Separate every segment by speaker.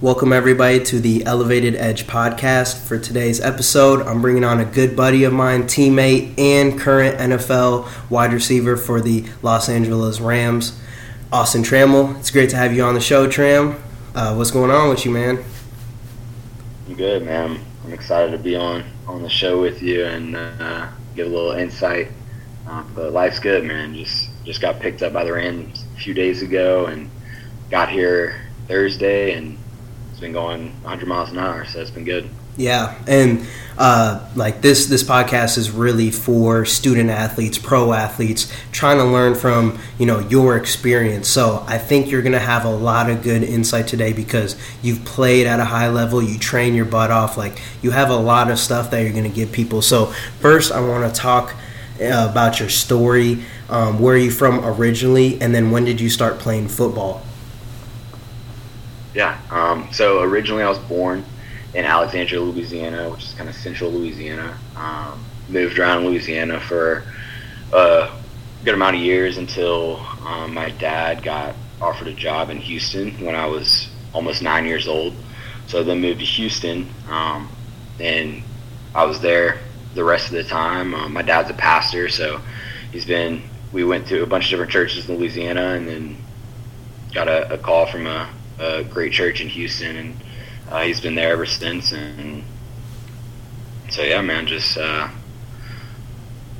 Speaker 1: Welcome, everybody, to the Elevated Edge podcast. For today's episode, I'm bringing on a good buddy of mine, teammate, and current NFL wide receiver for the Los Angeles Rams, Austin Trammell. It's great to have you on the show, Tram. Uh, what's going on with you, man?
Speaker 2: I'm good, man. I'm excited to be on on the show with you and uh, give a little insight. Uh, but life's good, man. Just just got picked up by the Rams a few days ago and got here Thursday and it's been going 100 miles an hour, so it's been good.
Speaker 1: Yeah, and uh, like this, this podcast is really for student athletes, pro athletes, trying to learn from you know your experience. So I think you're gonna have a lot of good insight today because you've played at a high level, you train your butt off, like you have a lot of stuff that you're gonna give people. So first, I want to talk uh, about your story. Um, where are you from originally, and then when did you start playing football?
Speaker 2: Yeah. Um, so originally I was born in Alexandria, Louisiana, which is kind of central Louisiana. Um, moved around Louisiana for a good amount of years until um, my dad got offered a job in Houston when I was almost nine years old. So then moved to Houston, um, and I was there the rest of the time. Um, my dad's a pastor, so he's been. We went to a bunch of different churches in Louisiana, and then got a, a call from a a great church in Houston, and uh, he's been there ever since. And so yeah, man, just uh,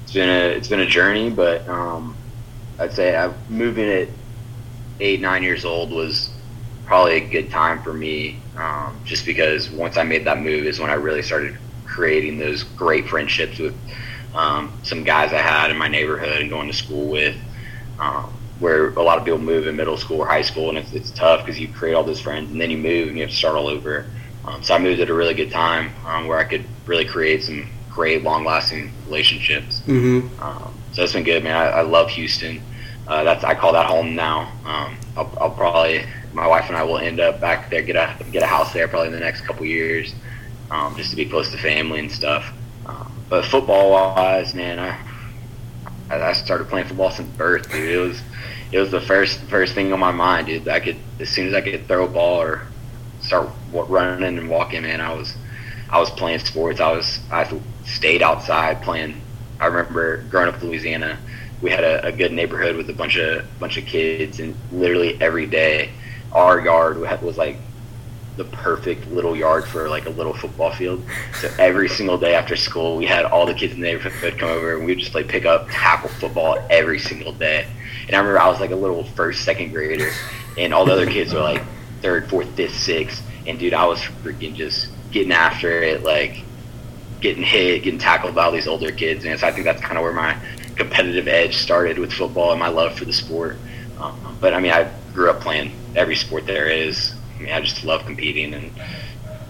Speaker 2: it's been a it's been a journey, but um, I'd say I, moving at eight nine years old was probably a good time for me, um, just because once I made that move is when I really started creating those great friendships with um, some guys I had in my neighborhood and going to school with. Um, where a lot of people move in middle school or high school, and it's, it's tough because you create all those friends, and then you move and you have to start all over. Um, so I moved at a really good time um, where I could really create some great, long-lasting relationships.
Speaker 1: Mm-hmm.
Speaker 2: Um, so it's been good, man. I, I love Houston. Uh, that's I call that home now. Um, I'll, I'll, probably my wife and I will end up back there, get a get a house there probably in the next couple years, um, just to be close to family and stuff. Um, but football-wise, man, I I started playing football since birth, dude. It was it was the first first thing on my mind, dude. I could as soon as I could throw a ball or start running and walking, man, I was I was playing sports. I was I stayed outside playing. I remember growing up in Louisiana, we had a, a good neighborhood with a bunch of bunch of kids, and literally every day, our yard was like the perfect little yard for like a little football field. So every single day after school, we had all the kids in the neighborhood come over, and we would just play pick up tackle football every single day. And I remember I was like a little first, second grader, and all the other kids were like third, fourth, fifth, sixth. And dude, I was freaking just getting after it, like getting hit, getting tackled by all these older kids. And so I think that's kind of where my competitive edge started with football and my love for the sport. Um, but I mean, I grew up playing every sport there is. I mean, I just love competing and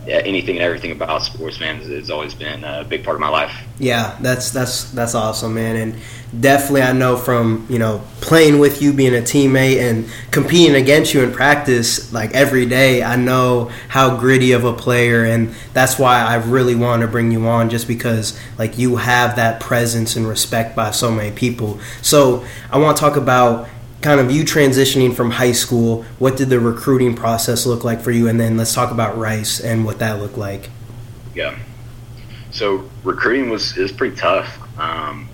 Speaker 2: yeah, anything and everything about sports, man, has always been a big part of my life.
Speaker 1: Yeah, that's that's that's awesome, man, and definitely I know from you know playing with you, being a teammate, and competing against you in practice like every day. I know how gritty of a player, and that's why I really want to bring you on, just because like you have that presence and respect by so many people. So I want to talk about kind of you transitioning from high school, what did the recruiting process look like for you? And then let's talk about Rice and what that looked like.
Speaker 2: Yeah. So recruiting was is pretty tough. Um,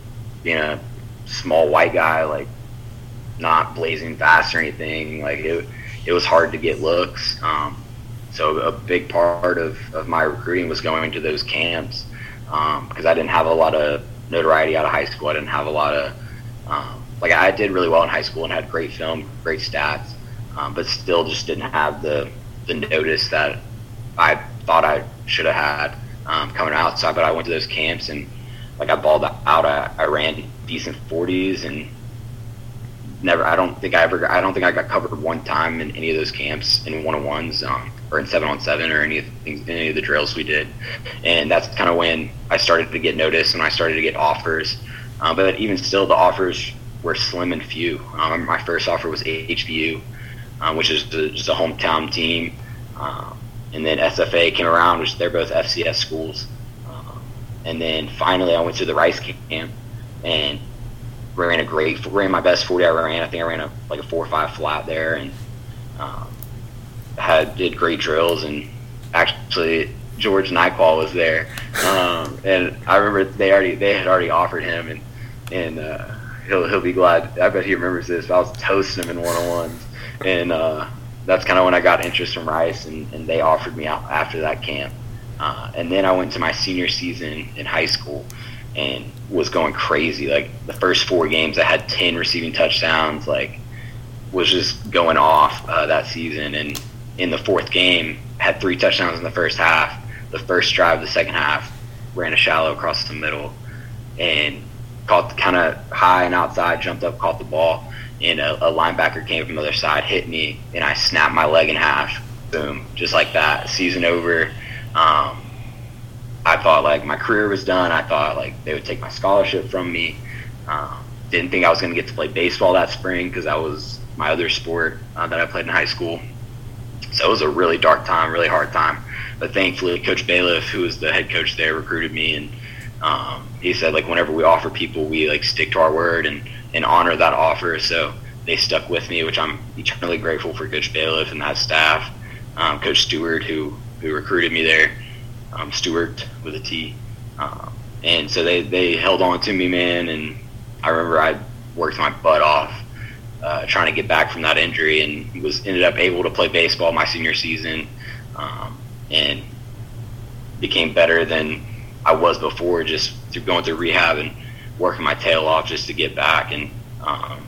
Speaker 2: being a small white guy, like not blazing fast or anything, like it, it was hard to get looks. Um, so a big part of, of my recruiting was going to those camps because um, I didn't have a lot of notoriety out of high school. I didn't have a lot of um, like I did really well in high school and had great film, great stats, um, but still just didn't have the the notice that I thought I should have had um, coming outside. But I went to those camps and like I balled out. I, I ran decent 40s and never. I don't think I ever. I don't think I got covered one time in any of those camps in one on ones um, or in seven on seven or any of things, any of the drills we did. And that's kind of when I started to get noticed and I started to get offers. Uh, but even still, the offers were slim and few. Um, my first offer was HBU, um, which is just a hometown team. Um, and then SFA came around, which they're both FCS schools. And then finally, I went to the Rice camp and ran a great, ran my best 40 I ran. I think I ran a like a four or five flat there, and um, had did great drills and actually George Nyqual was there, um, and I remember they already they had already offered him, and and uh, he'll he'll be glad. I bet he remembers this. I was toasting him in one on ones, and uh, that's kind of when I got interest from Rice, and, and they offered me out after that camp, uh, and then I went to my senior season in high school, and was going crazy. Like the first four games, I had ten receiving touchdowns. Like was just going off uh, that season, and in the fourth game, had three touchdowns in the first half the first drive of the second half, ran a shallow across the middle, and caught kind of high and outside, jumped up, caught the ball, and a, a, linebacker came from the other side, hit me, and I snapped my leg in half. Boom, just like that. Season over. Um, I thought like my career was done. I thought like they would take my scholarship from me. Um, didn't think I was going to get to play baseball that spring because that was my other sport uh, that I played in high school. So it was a really dark time, really hard time. But thankfully, Coach Bailiff, who was the head coach there, recruited me, and um, he said like whenever we offer people, we like stick to our word and and honor that offer. So they stuck with me, which I'm eternally grateful for Coach Bailiff and that staff. Um, Coach Stewart, who who recruited me there, um, Stewart with a T, um, and so they they held on to me, man. And I remember I worked my butt off uh, trying to get back from that injury, and was ended up able to play baseball my senior season. Um, and became better than I was before, just through going through rehab and working my tail off just to get back. And um,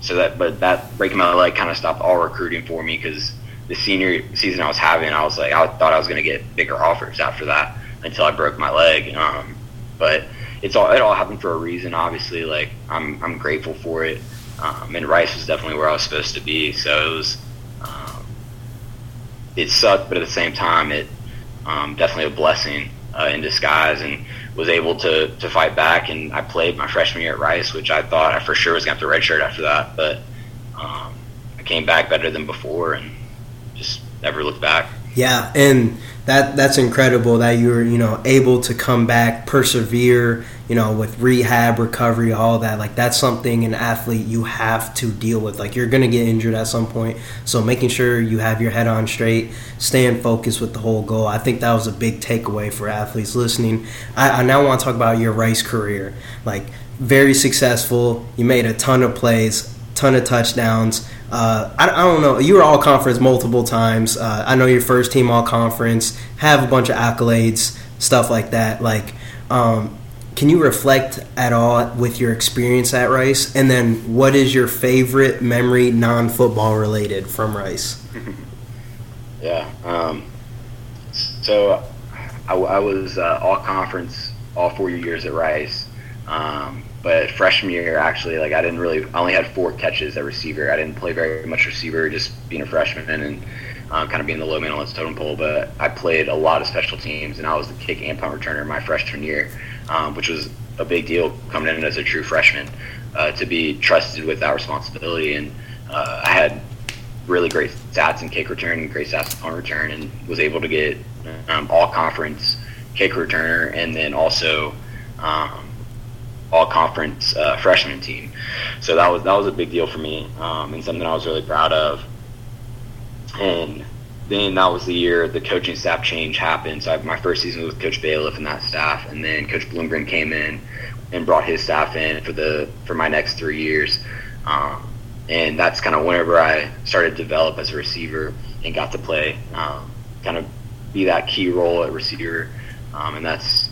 Speaker 2: so that, but that breaking my leg kind of stopped all recruiting for me because the senior season I was having, I was like, I thought I was going to get bigger offers after that until I broke my leg. Um, but it's all it all happened for a reason. Obviously, like I'm I'm grateful for it. Um, and Rice was definitely where I was supposed to be. So it was it sucked, but at the same time, it um, definitely a blessing uh, in disguise, and was able to to fight back. And I played my freshman year at Rice, which I thought I for sure was going to have to redshirt after that, but um, I came back better than before, and never looked back.
Speaker 1: Yeah, and that that's incredible that you were you know able to come back, persevere, you know, with rehab, recovery, all that. Like that's something an athlete you have to deal with. Like you're gonna get injured at some point, so making sure you have your head on straight, staying focused with the whole goal. I think that was a big takeaway for athletes listening. I, I now want to talk about your Rice career, like very successful. You made a ton of plays, ton of touchdowns. Uh, I, I, don't know. You were all conference multiple times. Uh, I know your first team all conference. Have a bunch of accolades, stuff like that. Like, um, can you reflect at all with your experience at Rice? And then, what is your favorite memory, non-football related, from Rice?
Speaker 2: yeah. Um, so, I, I was uh, all conference all four years at Rice. Um, but freshman year, actually, like I didn't really, I only had four catches at receiver. I didn't play very much receiver, just being a freshman and um, kind of being the low man on the totem pole. But I played a lot of special teams, and I was the kick and punt returner my freshman year, um, which was a big deal coming in as a true freshman uh, to be trusted with that responsibility. And uh, I had really great stats in kick return and great stats in punt return, and was able to get um, all conference kick returner, and then also. Um, all conference uh, freshman team. So that was that was a big deal for me um, and something I was really proud of. And then that was the year the coaching staff change happened. So I, my first season was with Coach Bailiff and that staff, and then Coach Bloomgren came in and brought his staff in for the for my next three years. Um, and that's kind of whenever I started to develop as a receiver and got to play, um, kind of be that key role at receiver. Um, and that's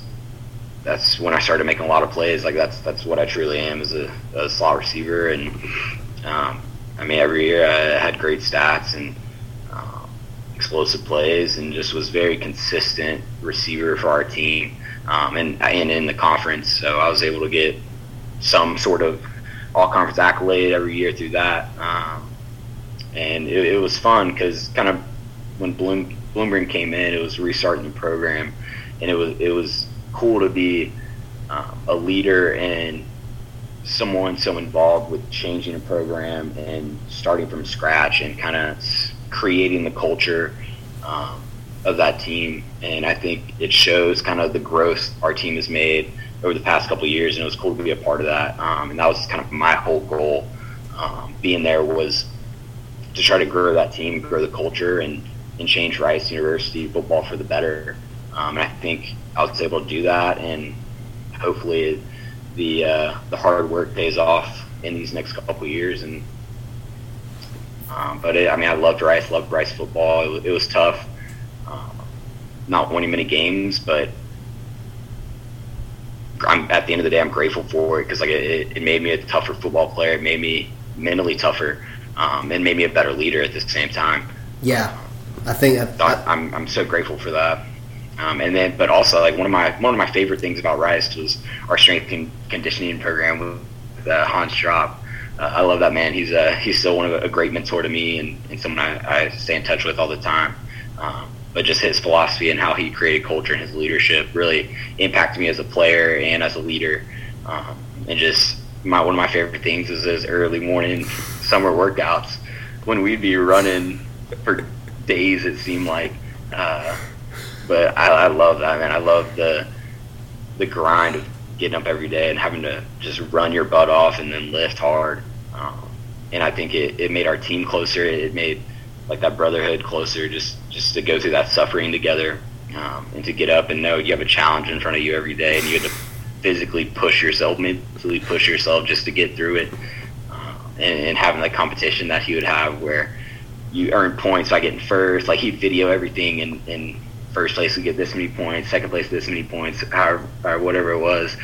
Speaker 2: that's when I started making a lot of plays. Like that's that's what I truly am as a, a slot receiver. And um, I mean, every year I had great stats and um, explosive plays, and just was very consistent receiver for our team um, and and in the conference. So I was able to get some sort of all conference accolade every year through that. Um, and it, it was fun because kind of when Bloom Bloomgren came in, it was restarting the program, and it was it was cool to be um, a leader and someone so involved with changing a program and starting from scratch and kind of creating the culture um, of that team. And I think it shows kind of the growth our team has made over the past couple years, and it was cool to be a part of that. Um, and that was kind of my whole goal. Um, being there was to try to grow that team, grow the culture, and and change Rice University football for the better. Um, and I think I was able to do that, and hopefully the uh, the hard work pays off in these next couple years. And um, but it, I mean, I loved Rice, loved Rice football. It, was, it was tough, um, not winning many games, but I'm at the end of the day, I'm grateful for it because like it, it made me a tougher football player. It made me mentally tougher, um, and made me a better leader at the same time.
Speaker 1: Yeah, I think I,
Speaker 2: I, I'm I'm so grateful for that. Um, and then, but also like one of my one of my favorite things about Rice was our strength and conditioning program with uh, Hans Strop. Uh, I love that man. He's a he's still one of a great mentor to me and, and someone I, I stay in touch with all the time. Um, but just his philosophy and how he created culture and his leadership really impacted me as a player and as a leader. Um, and just my one of my favorite things is his early morning summer workouts when we'd be running for days. It seemed like, uh, but I, I love that man. I love the the grind of getting up every day and having to just run your butt off and then lift hard. Um, and I think it, it made our team closer. It made like that brotherhood closer. Just just to go through that suffering together um, and to get up and know you have a challenge in front of you every day and you have to physically push yourself, mentally push yourself just to get through it. Uh, and, and having that competition that he would have where you earn points by getting first. Like he'd video everything, and, and first place would get this many points, second place this many points, however, or whatever it was,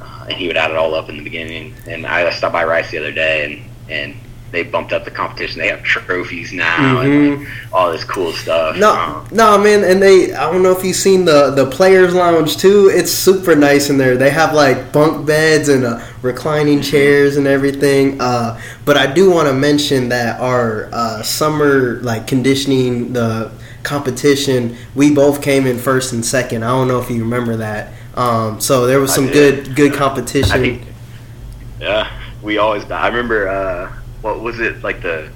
Speaker 2: uh, and he would add it all up in the beginning. And I stopped by Rice the other day, and and they bumped up the competition. They have trophies now mm-hmm. and like, all this cool stuff.
Speaker 1: No, um, no, man, and they. I don't know if you've seen the the players' lounge too. It's super nice in there. They have like bunk beds and uh, reclining mm-hmm. chairs and everything. Uh, but I do want to mention that our uh, summer like conditioning the competition, we both came in first and second. I don't know if you remember that. Um, so there was some good good competition.
Speaker 2: Think, yeah, we always. I remember uh, what was it like the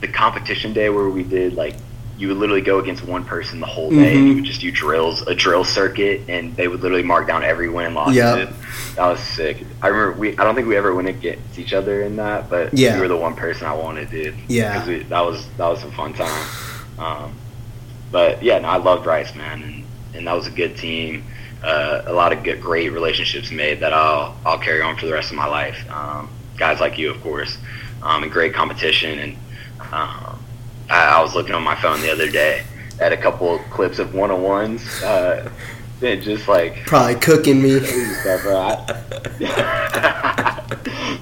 Speaker 2: the competition day where we did like you would literally go against one person the whole day. Mm-hmm. And you would just do drills, a drill circuit, and they would literally mark down every win and loss. Yeah, that was sick. I remember we. I don't think we ever went against each other in that, but yeah. you were the one person I wanted, dude.
Speaker 1: Yeah,
Speaker 2: we, that was that was a fun time. Um, but yeah, no, I loved Rice, man, and, and that was a good team. Uh, a lot of good, great relationships made that I'll I'll carry on for the rest of my life. Um, guys like you, of course um, and great competition. And um, I, I, was looking on my phone the other day at a couple of clips of one on ones. Uh, and just like
Speaker 1: probably cooking me.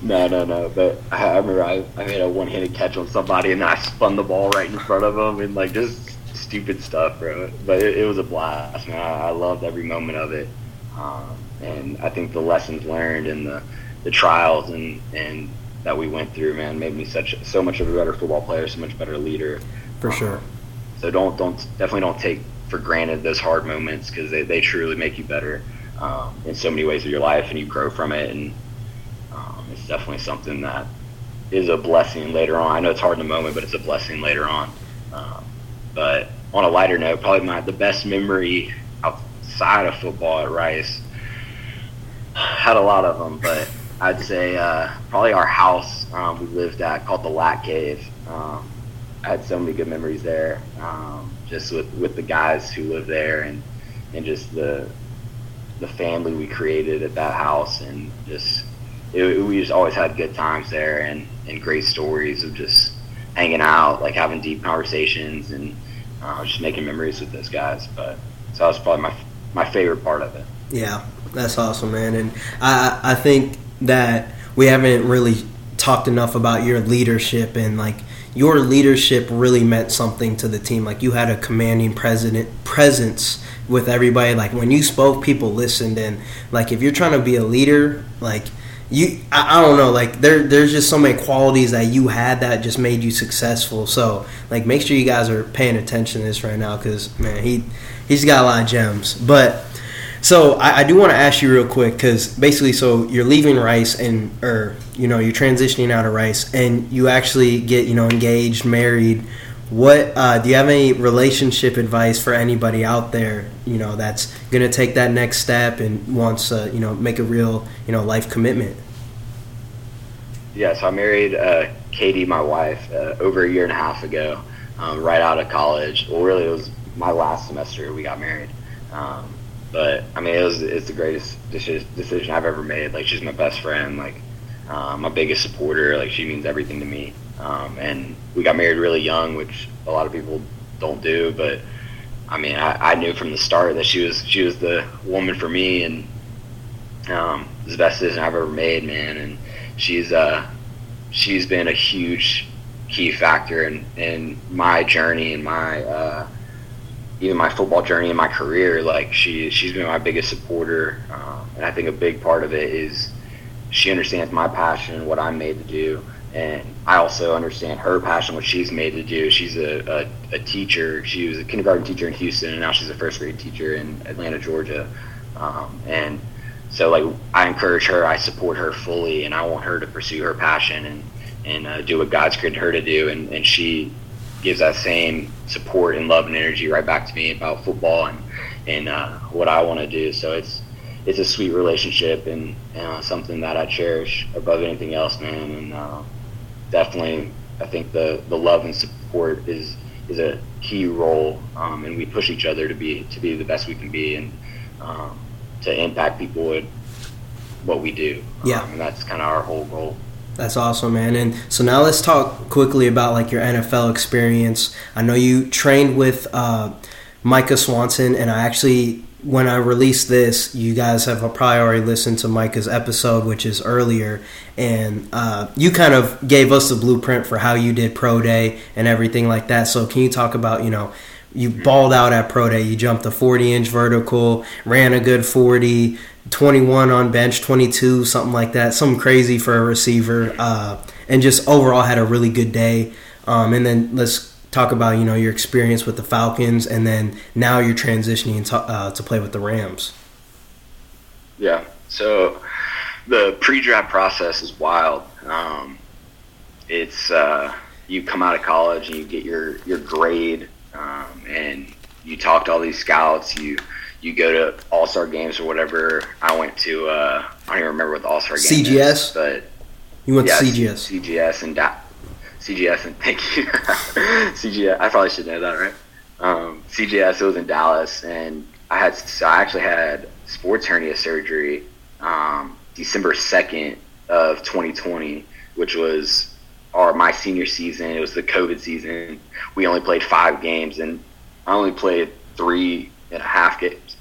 Speaker 2: No, no, no. But I, I remember I, I made a one-handed catch on somebody, and I spun the ball right in front of them, and like just stupid stuff, bro. But it, it was a blast, man. I, I loved every moment of it, um, and I think the lessons learned and the the trials and and that we went through, man, made me such so much of a better football player, so much better leader.
Speaker 1: For sure.
Speaker 2: So don't don't definitely don't take for granted those hard moments because they, they truly make you better um, in so many ways of your life, and you grow from it. And um, it's definitely something that is a blessing later on. I know it's hard in the moment, but it's a blessing later on. Um, but on a lighter note, probably my the best memory outside of football at Rice. Had a lot of them, but I'd say uh, probably our house um, we lived at called the Lat Cave. Um, I had so many good memories there, um, just with, with the guys who lived there and and just the the family we created at that house and just it, we just always had good times there and, and great stories of just hanging out, like having deep conversations and uh, just making memories with those guys. But so that was probably my my favorite part of it.
Speaker 1: Yeah, that's awesome, man. And I I think that we haven't really talked enough about your leadership and like your leadership really meant something to the team. Like you had a commanding president presence with everybody. Like when you spoke, people listened. And like if you're trying to be a leader, like you, I, I don't know, like there, there's just so many qualities that you had that just made you successful. So like make sure you guys are paying attention to this right now because man, he, he's got a lot of gems. But so I, I do want to ask you real quick because basically, so you're leaving Rice and or you know you're transitioning out of Rice and you actually get you know engaged, married. What uh, do you have any relationship advice for anybody out there? You know that's gonna take that next step and wants to you know make a real you know life commitment.
Speaker 2: yeah, so I married uh, Katie, my wife, uh, over a year and a half ago, um, right out of college. Well, really, it was my last semester we got married. Um, but I mean, it was it's the greatest decision I've ever made. Like, she's my best friend, like uh, my biggest supporter. Like, she means everything to me. Um, and we got married really young, which a lot of people don't do. But I mean, I, I knew from the start that she was she was the woman for me, and um, it was the best decision I've ever made, man. And she's uh, she's been a huge key factor in, in my journey and my uh, even my football journey and my career. Like she she's been my biggest supporter, um, and I think a big part of it is she understands my passion and what I'm made to do. And I also understand her passion, what she's made to do. She's a, a, a teacher. She was a kindergarten teacher in Houston, and now she's a first grade teacher in Atlanta, Georgia. Um, and so like I encourage her, I support her fully, and I want her to pursue her passion and and uh, do what God's created her to do, and and she gives that same support and love and energy right back to me about football and and uh, what I want to do. So it's it's a sweet relationship and uh, something that I cherish above anything else, man. And uh, definitely, I think the the love and support is is a key role, um, and we push each other to be to be the best we can be, and um, to impact people with what we do.
Speaker 1: Yeah,
Speaker 2: um, and that's kind of our whole goal.
Speaker 1: That's awesome, man. And so now let's talk quickly about like your NFL experience. I know you trained with uh, Micah Swanson, and I actually when I release this, you guys have probably already listened to Micah's episode, which is earlier, and uh, you kind of gave us the blueprint for how you did pro day and everything like that. So can you talk about you know you balled out at pro day. You jumped a 40 inch vertical, ran a good 40, 21 on bench, 22, something like that, something crazy for a receiver, uh, and just overall had a really good day. Um, and then let's talk about you know your experience with the Falcons, and then now you're transitioning to, uh, to play with the Rams.
Speaker 2: Yeah. So the pre-draft process is wild. Um, it's uh, you come out of college and you get your your grade um, and you talk to all these scouts. You you go to All Star games or whatever. I went to uh, I don't even remember what the All Star game
Speaker 1: CGS,
Speaker 2: is, but
Speaker 1: you went
Speaker 2: yeah,
Speaker 1: to CGS.
Speaker 2: CGS and da- CGS and thank you CGS. I probably should know that, right? Um, CGS. It was in Dallas, and I had so I actually had sports hernia surgery um, December second of 2020, which was our my senior season. It was the COVID season. We only played five games, and I only played three and a half games.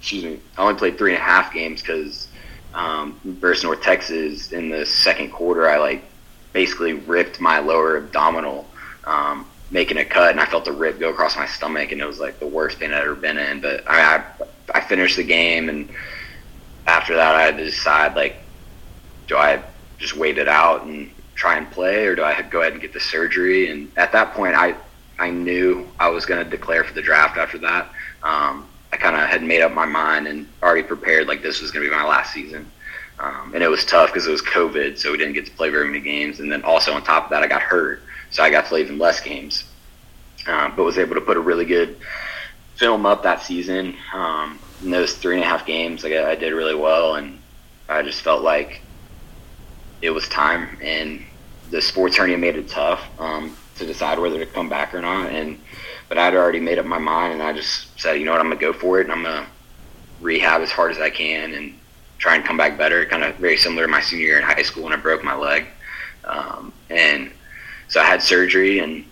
Speaker 2: Excuse me. I only played three and a half games because um, versus North Texas in the second quarter, I like basically ripped my lower abdominal, um, making a cut, and I felt the rip go across my stomach, and it was like the worst pain I'd ever been in. But I, I, I finished the game, and after that, I had to decide like, do I just wait it out and try and play, or do I go ahead and get the surgery? And at that point, I I knew I was going to declare for the draft. After that, um, I kind of had made up my mind and already prepared like this was going to be my last season. Um, and it was tough because it was COVID, so we didn't get to play very many games. And then also on top of that, I got hurt, so I got to play even less games. Um, but was able to put a really good film up that season. Um, in those three and a half games, like I, did really well, and I just felt like it was time, and the sports hernia made it tough um, to decide whether to come back or not. And but I'd already made up my mind, and I just said, you know what, I'm gonna go for it, and I'm gonna rehab as hard as I can and try and come back better. Kind of very similar to my senior year in high school when I broke my leg, um, and so I had surgery and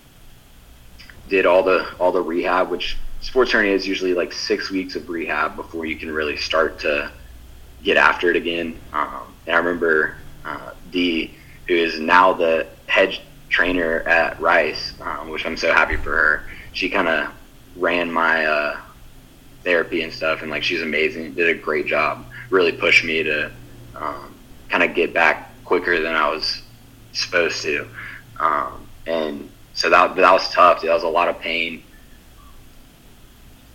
Speaker 2: did all the all the rehab, which sports hernia is usually like six weeks of rehab before you can really start to get after it again. Um, and I remember uh, D, who is now the head trainer at Rice, um, which I'm so happy for her. She kind of ran my uh, therapy and stuff, and like she's amazing. Did a great job. Really pushed me to um, kind of get back quicker than I was supposed to. Um, and so that that was tough. That was a lot of pain,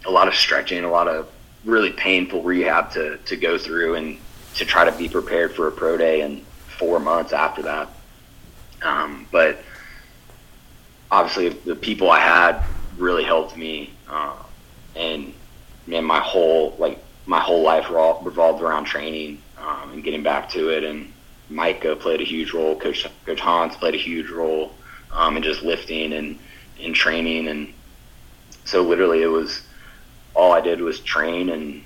Speaker 2: a lot of stretching, a lot of really painful rehab to to go through and to try to be prepared for a pro day and four months after that. Um, but obviously, the people I had really helped me, uh, and man, my whole like my whole life revolved around training um, and getting back to it. And Micah played a huge role. Coach Coach Hans played a huge role um, in just lifting and in training, and so literally it was all I did was train and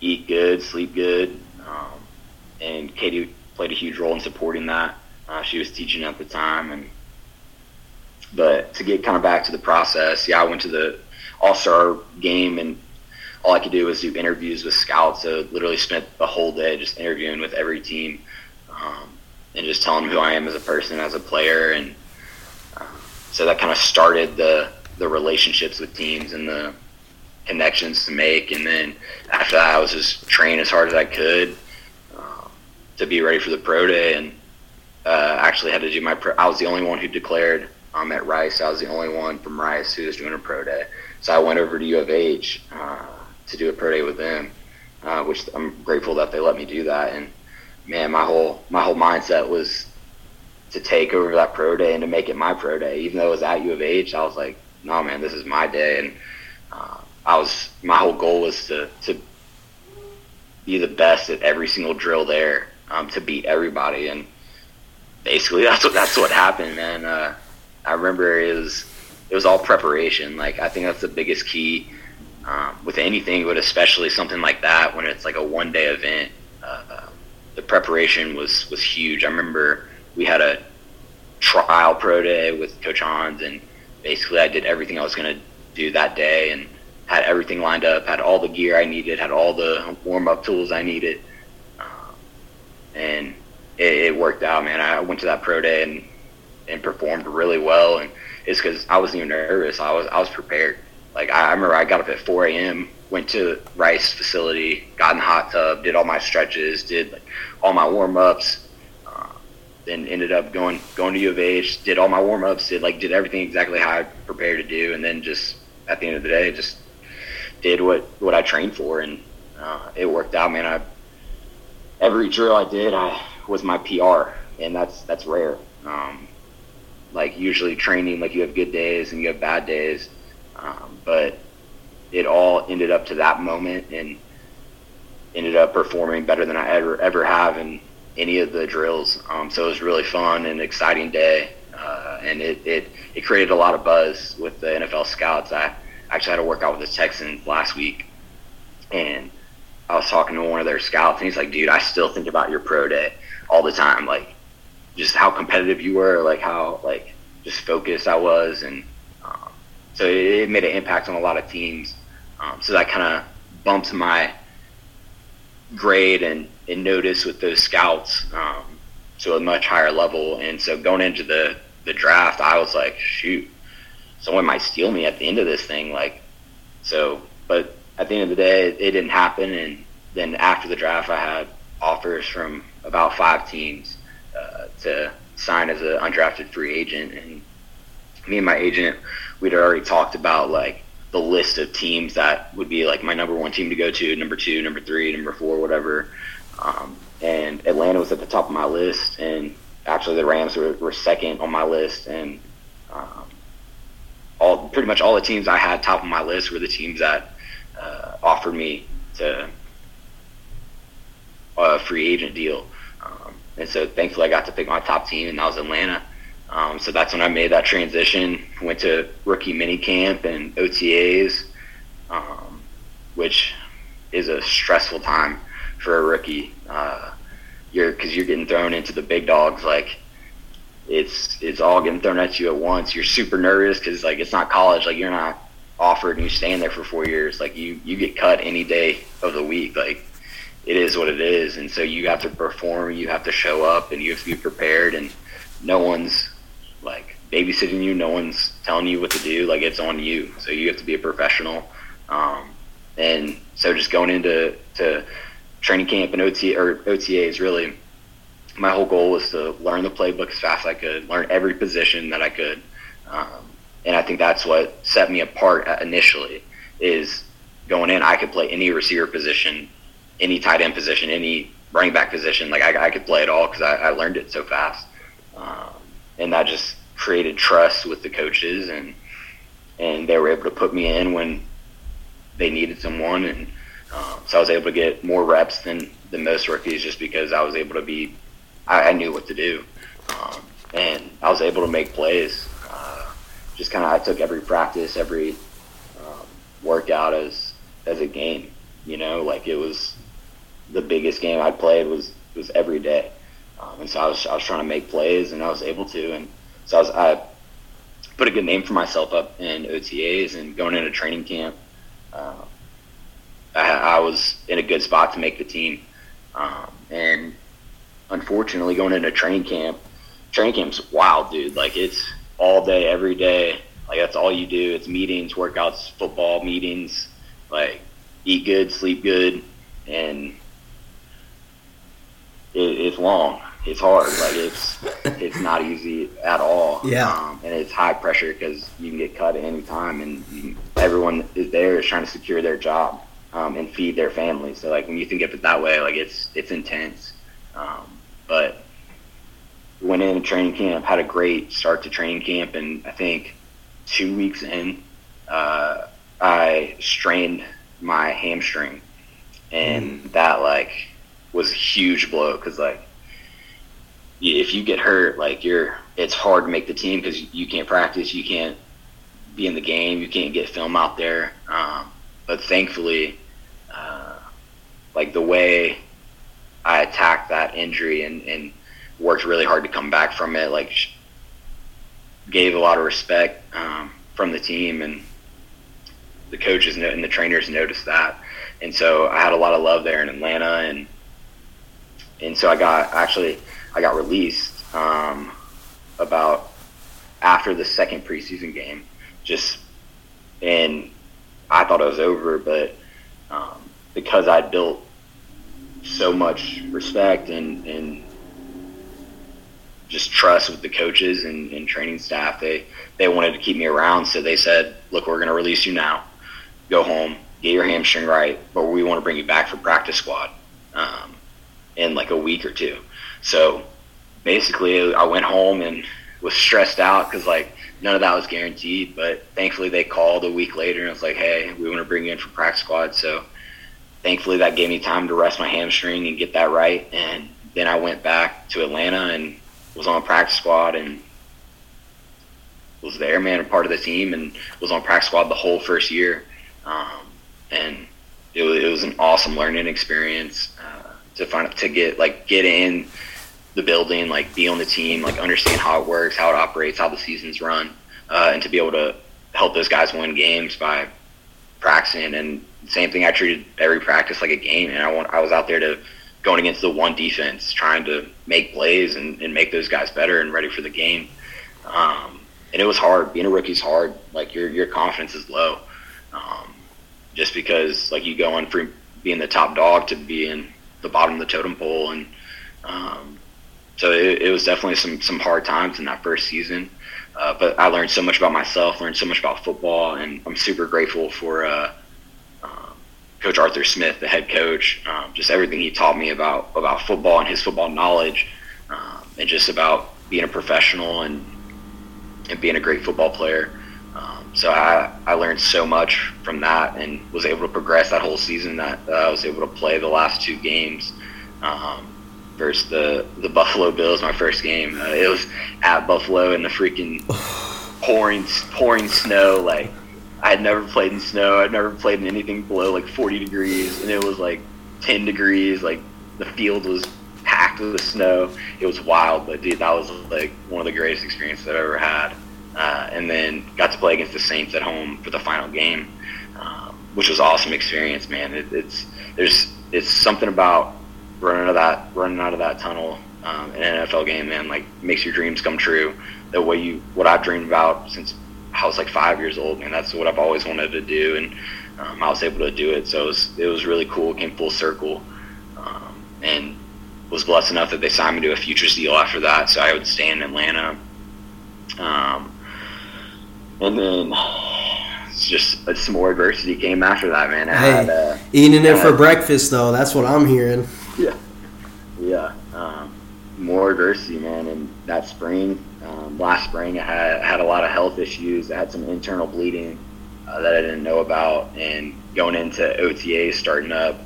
Speaker 2: eat good, sleep good, um, and Katie played a huge role in supporting that. Uh, she was teaching at the time, and but to get kind of back to the process, yeah, I went to the All Star game and all I could do was do interviews with scouts. So literally spent the whole day just interviewing with every team um, and just telling who I am as a person, as a player, and uh, so that kind of started the the relationships with teams and the connections to make. And then after that, I was just training as hard as I could uh, to be ready for the pro day. And uh, actually had to do my. Pro- I was the only one who declared um, at Rice. I was the only one from Rice who was doing a pro day. So I went over to U of H uh, to do a pro day with them, uh, which I'm grateful that they let me do that. And man, my whole my whole mindset was to take over that pro day and to make it my pro day. Even though it was at U of H, I was like, no, man, this is my day. And uh, I was my whole goal was to to be the best at every single drill there, um, to beat everybody. And basically, that's what that's what happened, man. Uh, I remember it was it was all preparation. Like I think that's the biggest key um, with anything, but especially something like that when it's like a one day event. Uh, the preparation was was huge. I remember we had a trial pro day with Coach Hans, and basically I did everything I was going to do that day, and had everything lined up, had all the gear I needed, had all the warm up tools I needed, uh, and it, it worked out, man. I went to that pro day and and performed really well, and it's because I wasn't even nervous. I was I was prepared. Like I, remember, I got up at 4 a.m., went to Rice facility, got in the hot tub, did all my stretches, did like all my warm ups, uh, then ended up going going to U of H, did all my warm ups, did like did everything exactly how I prepared to do, and then just at the end of the day, just did what what I trained for, and uh, it worked out, man. I every drill I did, I was my PR, and that's that's rare. Um, like usually training, like you have good days and you have bad days, um, but it all ended up to that moment and ended up performing better than I ever ever have in any of the drills. Um, so it was really fun and exciting day, uh, and it, it it created a lot of buzz with the NFL scouts. I actually had to work out with the Texans last week, and I was talking to one of their scouts, and he's like, "Dude, I still think about your pro day all the time. Like, just how competitive you were, like how like just focused I was, and so it, made an impact on a lot of teams. Um, so that kind of bumps my grade and, and notice with those scouts um, to a much higher level. And so going into the the draft, I was like, shoot, someone might steal me at the end of this thing. Like, so, but at the end of the day, it, it didn't happen. And then after the draft, I had offers from about five teams uh, to sign as an undrafted free agent. And me and my agent, we'd already talked about like the list of teams that would be like my number one team to go to, number two, number three, number four, whatever. Um, and Atlanta was at the top of my list, and actually the Rams were, were second on my list, and um, all pretty much all the teams I had top of my list were the teams that uh, offered me to a free agent deal. And so thankfully I got to pick my top team, and that was Atlanta. Um, so that's when I made that transition. Went to rookie mini camp and OTAs, um, which is a stressful time for a rookie. Uh, you're because you're getting thrown into the big dogs. Like it's it's all getting thrown at you at once. You're super nervous because like it's not college. Like you're not offered and you stand there for four years. Like you you get cut any day of the week. Like it is what it is, and so you have to perform, you have to show up, and you have to be prepared. And no one's like babysitting you, no one's telling you what to do. Like it's on you, so you have to be a professional. Um, and so just going into to training camp and OTA or really my whole goal was to learn the playbook as fast as I could, learn every position that I could, um, and I think that's what set me apart initially. Is going in, I could play any receiver position any tight end position, any running back position. Like I, I could play it all because I, I, learned it so fast, um, and that just created trust with the coaches, and and they were able to put me in when they needed someone, and um, so I was able to get more reps than than most rookies just because I was able to be. I, I knew what to do, um, and I was able to make plays. Uh, just kind of, I took every practice, every um, workout as as a game. You know, like it was the biggest game I played was was every day, um, and so I was I was trying to make plays, and I was able to, and so I was I put a good name for myself up in OTAs and going into training camp. Uh, I, I was in a good spot to make the team, um, and unfortunately, going into training camp, training camp's wild, dude. Like it's all day, every day. Like that's all you do. It's meetings, workouts, football meetings. Like eat good, sleep good, and it, it's long. It's hard. Like it's it's not easy at all.
Speaker 1: Yeah.
Speaker 2: Um, and it's high pressure because you can get cut at any time, and you, everyone is there is trying to secure their job um, and feed their family. So like when you think of it that way, like it's it's intense. Um, but went in training camp, had a great start to training camp, and I think two weeks in, uh, I strained my hamstring, and mm. that like was a huge blow because like if you get hurt, like you're, it's hard to make the team because you can't practice, you can't be in the game, you can't get film out there. Um, but thankfully, uh, like the way I attacked that injury and, and worked really hard to come back from it, like gave a lot of respect um, from the team and the coaches and the trainers noticed that. And so I had a lot of love there in Atlanta and and so I got actually I got released um, about after the second preseason game. Just and I thought it was over, but um, because I built so much respect and, and just trust with the coaches and, and, training staff, they they wanted to keep me around. So they said, "Look, we're going to release you now. Go home, get your hamstring right, but we want to bring you back for practice squad." Um, in like a week or two. So basically, I went home and was stressed out because like none of that was guaranteed. But thankfully, they called a week later and was like, "Hey, we want to bring you in for practice squad." So thankfully, that gave me time to rest my hamstring and get that right. And then I went back to Atlanta and was on practice squad and was there, man, a part of the team, and was on practice squad the whole first year. Um, and it was, it was an awesome learning experience to find to get like get in the building, like be on the team, like understand how it works, how it operates, how the seasons run, uh, and to be able to help those guys win games by practicing. And same thing, I treated every practice like a game, and I want I was out there to going against the one defense, trying to make plays and, and make those guys better and ready for the game. Um, and it was hard. Being a rookie is hard. Like your your confidence is low, um, just because like you go on from being the top dog to being the bottom of the totem pole, and um, so it, it, was definitely some some hard times in that first season. Uh, but I learned so much about myself, learned so much about football, and I'm super grateful for uh, um, Coach Arthur Smith, the head coach. Um, just everything he taught me about about football and his football knowledge, um, and just about being a professional and and being a great football player. Um, so I, I learned so much from that and was able to progress that whole season that uh, I was able to play the last two games um, versus the, the Buffalo Bills, my first game. Uh, it was at Buffalo in the freaking pouring, pouring snow. Like, I had never played in snow. I'd never played in anything below like 40 degrees. And it was like 10 degrees. Like, the field was packed with snow. It was wild. But, dude, that was like one of the greatest experiences I've ever had uh, and then got to play against the Saints at home for the final game, um, which was awesome experience, man. It, it's there's it's something about running out of that running out of that tunnel um, in an NFL game, man. Like makes your dreams come true. The way you what I've dreamed about since I was like five years old, man. That's what I've always wanted to do, and um, I was able to do it. So it was it was really cool. It came full circle, um, and was blessed enough that they signed me to a futures deal after that, so I would stay in Atlanta. Um, and then it's just some more adversity came after that, man. I
Speaker 1: hey, had, uh, eating it for breakfast though. That's what I'm hearing.
Speaker 2: Yeah, yeah. Um, more adversity, man. And that spring, um, last spring, I had had a lot of health issues. I had some internal bleeding uh, that I didn't know about, and going into OTA, starting up,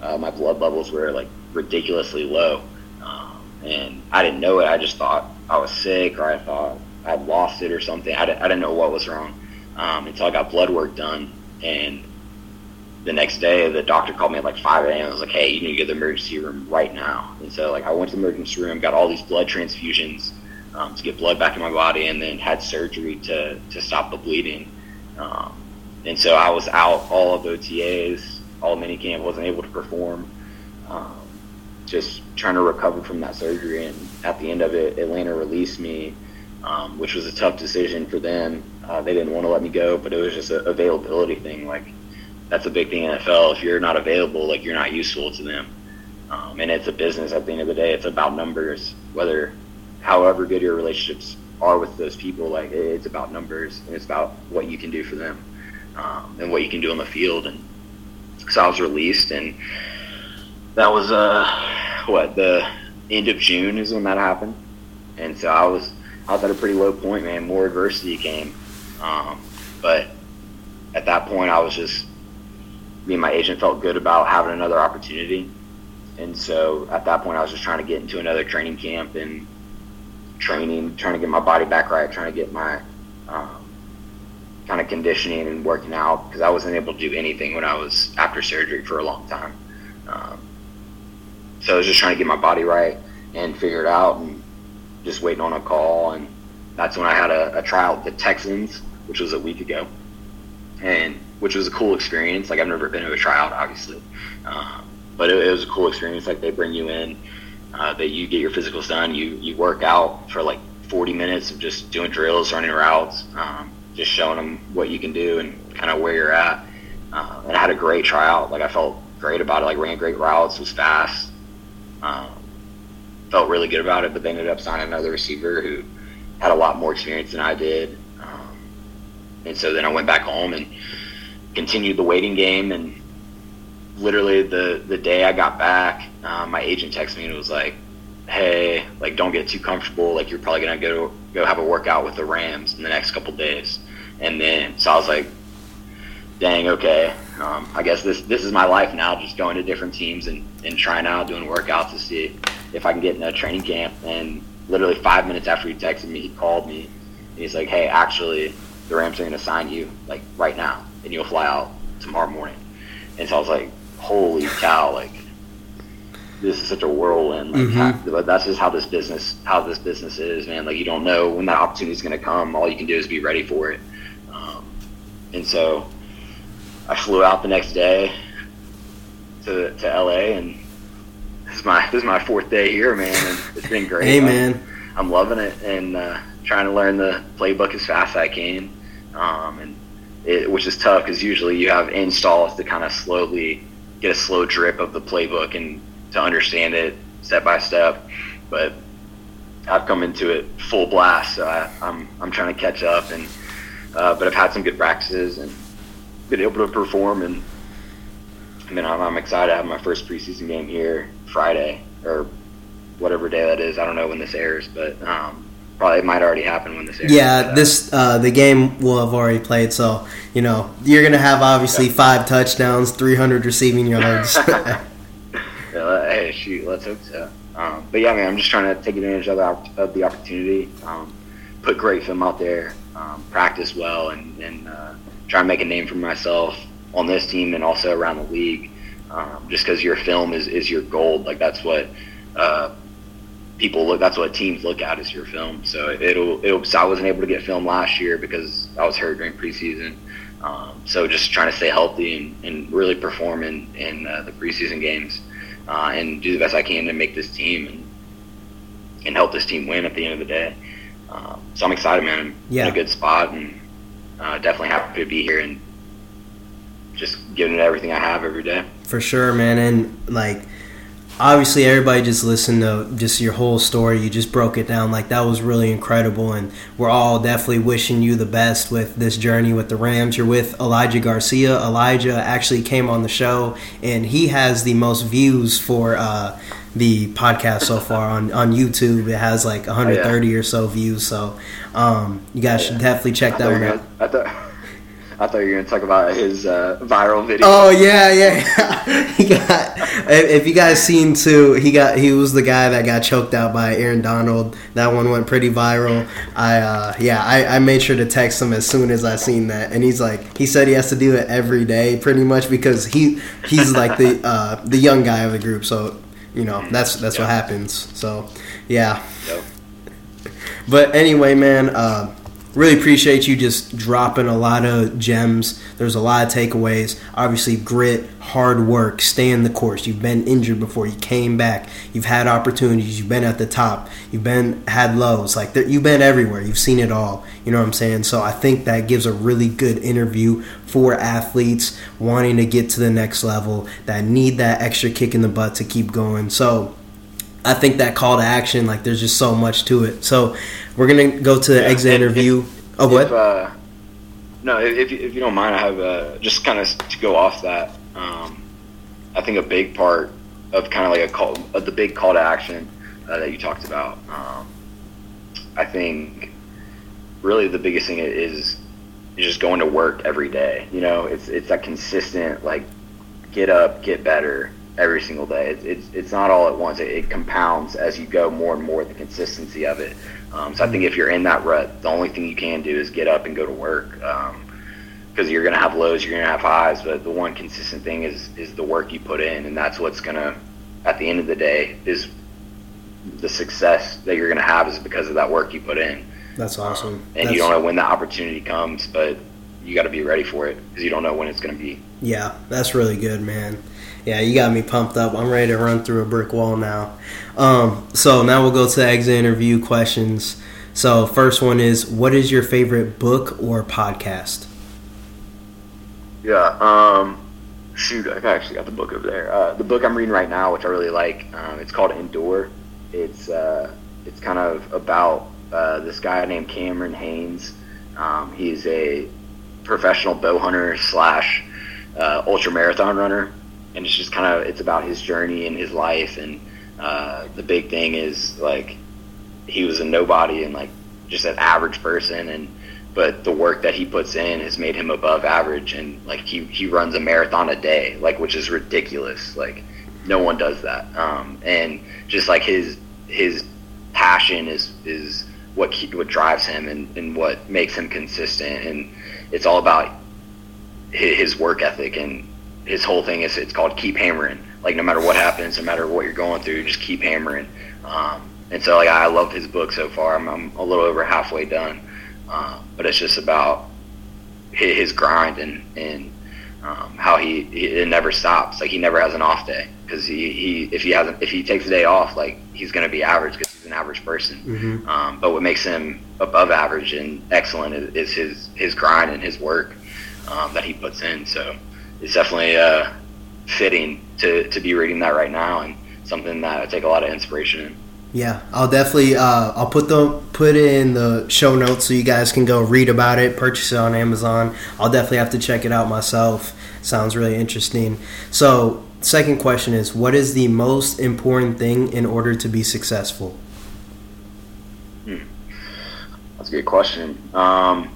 Speaker 2: uh, my blood levels were like ridiculously low. Um, and I didn't know it. I just thought I was sick, or I thought I'd lost it or something. I didn't, I didn't know what was wrong um, until I got blood work done, and the next day the doctor called me at like 5 a.m. I was like, "Hey, you need to go to the emergency room right now." And so like I went to the emergency room, got all these blood transfusions um, to get blood back in my body, and then had surgery to to stop the bleeding. Um, and so I was out all of OTAs, all of minicamp, wasn't able to perform. Um, just trying to recover from that surgery, and at the end of it, Atlanta released me, um, which was a tough decision for them. Uh, they didn't want to let me go, but it was just an availability thing. Like that's a big thing in NFL. If you're not available, like you're not useful to them. Um, and it's a business at the end of the day. It's about numbers. Whether, however good your relationships are with those people, like it's about numbers and it's about what you can do for them um, and what you can do on the field. And so I was released, and that was uh, what the end of June is when that happened. And so I was I was at a pretty low point, man. More adversity came, um, but at that point, I was just me and my agent felt good about having another opportunity. And so at that point, I was just trying to get into another training camp and training, trying to get my body back right, trying to get my um, kind of conditioning and working out because I wasn't able to do anything when I was after surgery for a long time. Um, so I was just trying to get my body right and figure it out and just waiting on a call. And that's when I had a, a trial at the Texans, which was a week ago. And which was a cool experience. Like I've never been to a tryout, obviously, um, but it, it, was a cool experience. Like they bring you in, uh, that you get your physicals done. You you work out for like 40 minutes of just doing drills, running routes, um, just showing them what you can do and kind of where you're at. Uh, and I had a great tryout. Like I felt great about it. Like ran great routes, was fast. Um, felt really good about it. But they ended up signing another receiver who had a lot more experience than I did. Um, and so then I went back home and continued the waiting game and literally the the day I got back, um, my agent texted me and was like, "Hey, like don't get too comfortable. Like you're probably gonna go go have a workout with the Rams in the next couple days." And then so I was like, "Dang, okay. Um, I guess this this is my life now. Just going to different teams and and trying out doing workouts to see if I can get in a training camp." And literally five minutes after he texted me, he called me and he's like, "Hey, actually, the Rams are gonna sign you like right now." And you'll fly out tomorrow morning. And so I was like, holy cow, like this is such a whirlwind. Like, mm-hmm. how, that's just how this business, how this business is, man. Like you don't know when that opportunity is going to come. All you can do is be ready for it. Um, and so I flew out the next day to to LA, and this is my this is my fourth day here, man. And it's been great.
Speaker 1: hey, man,
Speaker 2: I'm, I'm loving it and uh, trying to learn the playbook as fast as I can. Um, and it, which is tough because usually you have installs to kind of slowly get a slow drip of the playbook and to understand it step by step. But I've come into it full blast, so I, am I'm, I'm trying to catch up. And uh, but I've had some good practices and been able to perform. And I mean, I'm, I'm excited. I have my first preseason game here Friday or whatever day that is. I don't know when this airs, but um, probably might already happen when this.
Speaker 1: Yeah, this uh, the game will have already played, so you know you're gonna have obviously yeah. five touchdowns, 300 receiving yards.
Speaker 2: yeah, hey, shoot, let's hope so. Um, but yeah, man, I'm just trying to take advantage of the, of the opportunity, um, put great film out there, um, practice well, and, and uh, try and make a name for myself on this team and also around the league. Um, just because your film is, is your gold, like that's what uh, people look. That's what teams look at is your film. So it'll it'll. So I wasn't able to get film last year because I was hurt during preseason. Um, so just trying to stay healthy and, and really perform in in uh, the preseason games uh, and do the best I can to make this team and and help this team win at the end of the day. Um, so I'm excited, man. I'm yeah. in a good spot and uh, definitely happy to be here and just giving it everything I have every day.
Speaker 1: For sure, man. And like obviously everybody just listened to just your whole story. You just broke it down. Like that was really incredible and we're all definitely wishing you the best with this journey with the rams. You're with elijah garcia. Elijah actually came on the show and he has the most views for uh, the podcast so far on, on youtube. It has like 130 oh, yeah. or so views so um, you guys oh, yeah. should definitely check that one out.
Speaker 2: I thought, I thought you were gonna talk about his uh, viral video.
Speaker 1: Oh yeah, yeah. he got. If you guys seen too, he got. He was the guy that got choked out by Aaron Donald. That one went pretty viral. I uh, yeah, I, I made sure to text him as soon as I seen that, and he's like, he said he has to do it every day, pretty much because he he's like the uh, the young guy of the group. So you know that's that's yep. what happens. So yeah. Yep. But anyway, man. Uh, really appreciate you just dropping a lot of gems. There's a lot of takeaways. Obviously, grit, hard work, stay in the course. You've been injured before. You came back. You've had opportunities. You've been at the top. You've been had lows. Like you've been everywhere. You've seen it all. You know what I'm saying? So I think that gives a really good interview for athletes wanting to get to the next level that need that extra kick in the butt to keep going. So I think that call to action, like there's just so much to it. So we're gonna go to the yeah, exit interview. If, oh, what?
Speaker 2: Uh, no, if, if you don't mind, I have uh, just kind of to go off that. Um, I think a big part of kind of like a call, of the big call to action uh, that you talked about. Um, I think really the biggest thing is, is just going to work every day. You know, it's it's that consistent like get up, get better every single day. It's it's, it's not all at once. It, it compounds as you go more and more. The consistency of it. Um, so I think if you're in that rut, the only thing you can do is get up and go to work. because um, you're going to have lows, you're going to have highs, but the one consistent thing is is the work you put in, and that's what's going to, at the end of the day, is the success that you're going to have is because of that work you put in.
Speaker 1: That's awesome.
Speaker 2: Um, and
Speaker 1: that's...
Speaker 2: you don't know when the opportunity comes, but you got to be ready for it because you don't know when it's going to be.
Speaker 1: Yeah, that's really good, man. Yeah, you got me pumped up. I'm ready to run through a brick wall now. Um, so now we'll go to the exit interview questions. So first one is, what is your favorite book or podcast?
Speaker 2: Yeah, um, shoot, I actually got the book over there. Uh, the book I'm reading right now, which I really like, um, it's called Endure. It's uh, it's kind of about uh, this guy named Cameron Hanes. Um, he's a professional bow hunter slash uh, ultra marathon runner, and it's just kind of it's about his journey and his life and uh, the big thing is like he was a nobody and like just an average person and but the work that he puts in has made him above average and like he, he runs a marathon a day like which is ridiculous like no one does that um, and just like his his passion is is what what drives him and, and what makes him consistent and it's all about his work ethic and his whole thing is it's called keep hammering. Like no matter what happens, no matter what you're going through, just keep hammering. Um, and so like I love his book so far. I'm, I'm a little over halfway done, uh, but it's just about his, his grind and and um, how he, he, it never stops. Like he never has an off day because he, he if he hasn't if he takes a day off, like he's going to be average because he's an average person. Mm-hmm. Um, but what makes him above average and excellent is, is his his grind and his work um, that he puts in. So it's definitely uh, fitting to, to be reading that right now and something that I take a lot of inspiration in.
Speaker 1: Yeah, I'll definitely uh, I'll put the put it in the show notes so you guys can go read about it, purchase it on Amazon. I'll definitely have to check it out myself. Sounds really interesting. So, second question is, what is the most important thing in order to be successful?
Speaker 2: Hmm. That's a good question. Um,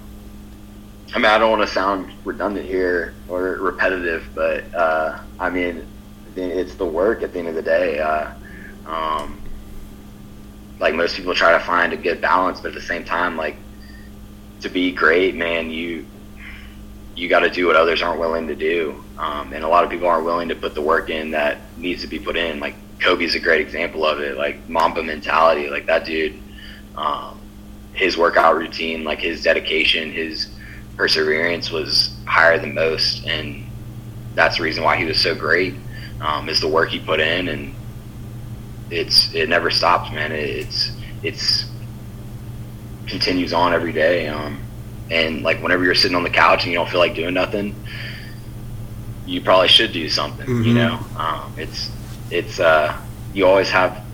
Speaker 2: I mean, I don't want to sound redundant here or repetitive, but uh, I mean, it's the work at the end of the day. Uh, um, like most people try to find a good balance, but at the same time, like to be great, man, you you got to do what others aren't willing to do, um, and a lot of people aren't willing to put the work in that needs to be put in. Like Kobe's a great example of it. Like Mamba mentality, like that dude, um, his workout routine, like his dedication, his perseverance was higher than most, and that's the reason why he was so great. Um, is the work he put in, and it's it never stops, man. It's it's continues on every day. Um, and like whenever you're sitting on the couch and you don't feel like doing nothing, you probably should do something. Mm-hmm. You know, um, it's it's uh, you always have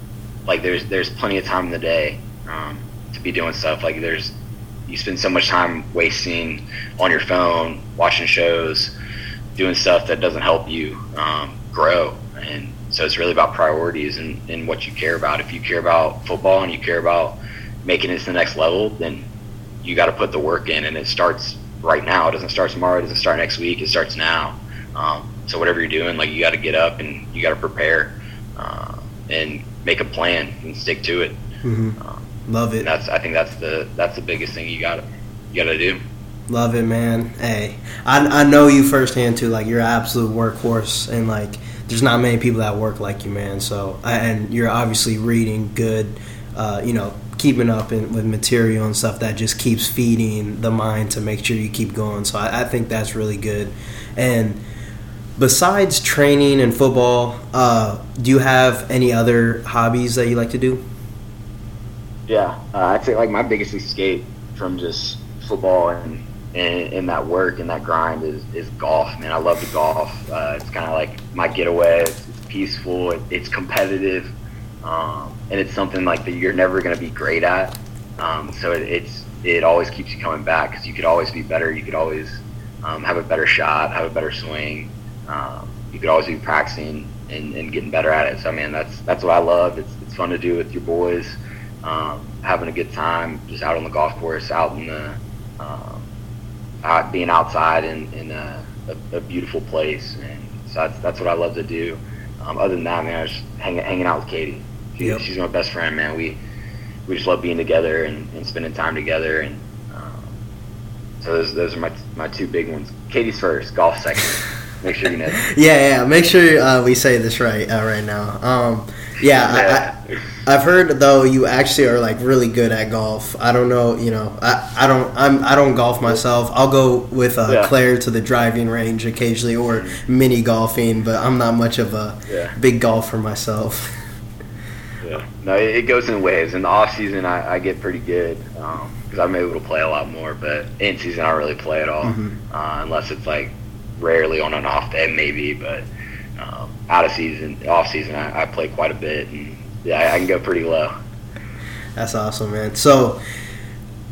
Speaker 2: like there's there's plenty of time in the day um, to be doing stuff. Like there's you spend so much time wasting on your phone, watching shows, doing stuff that doesn't help you um, grow. And so it's really about priorities and, and what you care about. If you care about football and you care about making it to the next level, then you got to put the work in. And it starts right now. It doesn't start tomorrow. It doesn't start next week. It starts now. Um, so whatever you're doing, like you got to get up and you got to prepare uh, and make a plan and stick to it.
Speaker 1: Mm-hmm. Um, Love it.
Speaker 2: that's I think that's the that's the biggest thing you got to you got to do.
Speaker 1: Love it, man. Hey, I, I know you firsthand too. Like you're an absolute workhorse, and like there's not many people that work like you, man. So and you're obviously reading good. Uh, you know, keeping up in, with material and stuff that just keeps feeding the mind to make sure you keep going. So I, I think that's really good. And besides training and football, uh, do you have any other hobbies that you like to do?
Speaker 2: Yeah, uh, I'd say like my biggest escape from just football and and, and, that work and that grind is, is golf. Man, I love to golf. Uh, it's kind of like my getaway. It's, it's peaceful. It, it's competitive, um, and it's something like that you're never going to be great at. Um, so it, it's it always keeps you coming back because you could always be better. You could always um, have a better shot, have a better swing. Um, you could always be practicing and, and, getting better at it. So, man, that's that's what I love. It's it's fun to do with your boys, um, having a good time just out on the golf course, out in the um, out, being outside in, in a, a, a, beautiful place, and so that's that's what I love to do. Um, other than that, man, I was hanging hanging out with Katie. She, yep. She's my best friend, man. We we just love being together and, and spending time together, and um, so those those are my my two big ones. Katie's first, golf second. Make sure you know.
Speaker 1: yeah, yeah. Make sure uh, we say this right uh, right now. Um, yeah, yeah. I, have heard though you actually are like really good at golf. I don't know, you know, I, I don't I'm I don't golf myself. I'll go with uh, yeah. Claire to the driving range occasionally or mini golfing, but I'm not much of a yeah. big golfer myself.
Speaker 2: Yeah, no, it goes in waves. In the off season, I, I get pretty good because um, I'm able to play a lot more. But in season, I don't really play at all mm-hmm. uh, unless it's like rarely on an off day, maybe. But um, out of season, off season, I, I play quite a bit, and yeah, I, can go pretty low.
Speaker 1: That's awesome, man. So.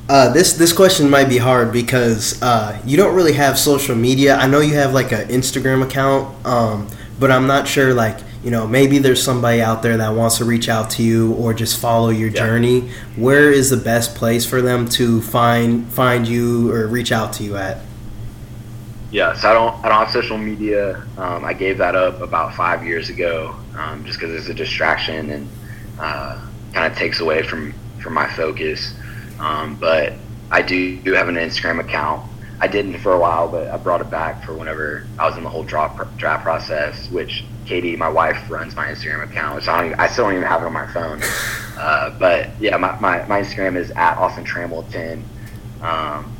Speaker 1: Uh, this this question might be hard because uh, you don't really have social media. I know you have like an Instagram account, um, but I'm not sure like you know maybe there's somebody out there that wants to reach out to you or just follow your yeah. journey. Where is the best place for them to find find you or reach out to you at?
Speaker 2: Yeah, so I don't I don't have social media. Um, I gave that up about five years ago, um, just because it's a distraction and uh, kind of takes away from from my focus. Um, but I do, do have an Instagram account. I didn't for a while, but I brought it back for whenever I was in the whole draft draft process. Which Katie, my wife, runs my Instagram account, which I, even, I still don't even have it on my phone. Uh, but yeah, my, my, my Instagram is at Austin Trammell ten. Um,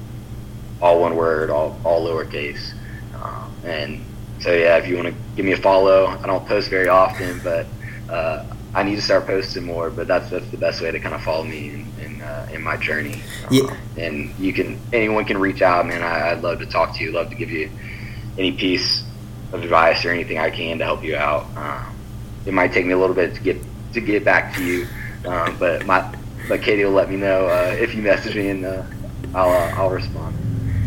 Speaker 2: all one word, all all lowercase. Um, and so yeah, if you want to give me a follow, I don't post very often, but uh, I need to start posting more. But that's that's the best way to kind of follow me in in, uh, in my journey. Um, yeah. And you can anyone can reach out, man. I, would love to talk to you. Love to give you any piece of advice or anything I can to help you out. Um, it might take me a little bit to get to get back to you, um, but my but Katie will let me know uh, if you message me and uh, I'll uh, I'll respond.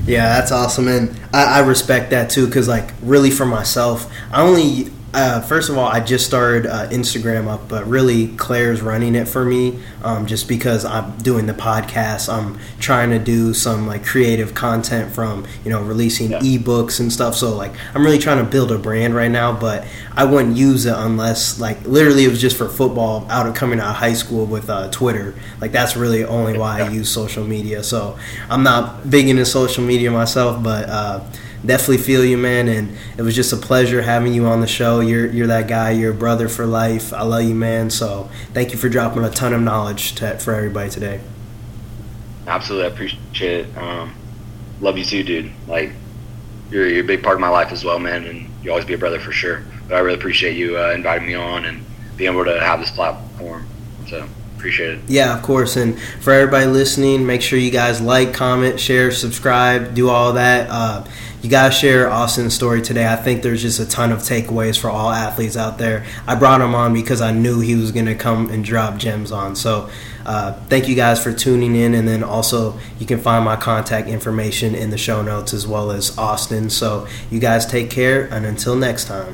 Speaker 1: Yeah, that's awesome, and I, I respect that too. Because like, really, for myself, I only uh, first of all, I just started uh, Instagram up, but really Claire's running it for me. Um, just because I'm doing the podcast, I'm trying to do some like creative content from you know releasing yeah. ebooks and stuff. So like I'm really trying to build a brand right now, but I wouldn't use it unless like literally it was just for football out of coming out of high school with uh, Twitter. Like that's really only why I use social media. So I'm not big into social media myself, but uh, definitely feel you, man. And it was just a pleasure having you on the show. You're you're that guy. You're a brother for life. I love you, man. So thank you for dropping a ton of knowledge to, for everybody today.
Speaker 2: Absolutely, I appreciate it. Um, love you too, dude. Like you're, you're a big part of my life as well, man. And you always be a brother for sure. But I really appreciate you uh, inviting me on and being able to have this platform. So appreciate it.
Speaker 1: Yeah, of course. And for everybody listening, make sure you guys like, comment, share, subscribe, do all that. Uh, you guys share Austin's story today. I think there's just a ton of takeaways for all athletes out there. I brought him on because I knew he was going to come and drop gems on. So uh, thank you guys for tuning in. And then also, you can find my contact information in the show notes as well as Austin. So you guys take care. And until next time.